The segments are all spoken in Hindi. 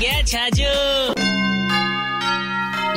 गया, छाजू।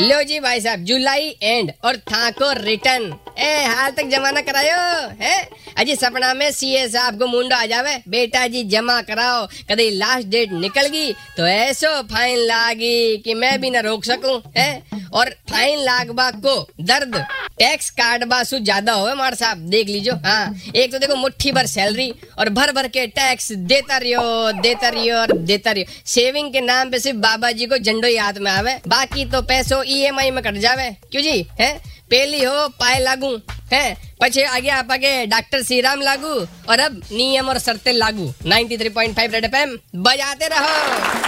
लो जी भाई साहब, जुलाई एंड और थाको रिटर्न ए, हाल तक जमाना करायो, है? अजी सपना में सीए साहब को मुंडा आ जावे, बेटा जी जमा कराओ, कभी लास्ट डेट निकल गई तो ऐसो फाइन लागी कि मैं भी ना रोक सकूँ, है? और फाइन लागबा को दर्द टैक्स कार्ड बासु ज़्यादा हो मार साहब, देख लीजिए हाँ। एक तो देखो मुट्ठी भर सैलरी और भर भर के टैक्स देता रहियो देता रहियो और देता रहियो। सेविंग के नाम पे सिर्फ़ बाबा जी को झंडो ही हाथ में आवे, बाकी तो पैसों ईएमआई में कट जावे। क्यों जी, है? पहली हो पाए लागू, है? પછી आगे आप आगे डॉक्टर श्री राम लागू और अब नियम और शर्तें लागू। 93.5 रेड एफएम बजाते रहो।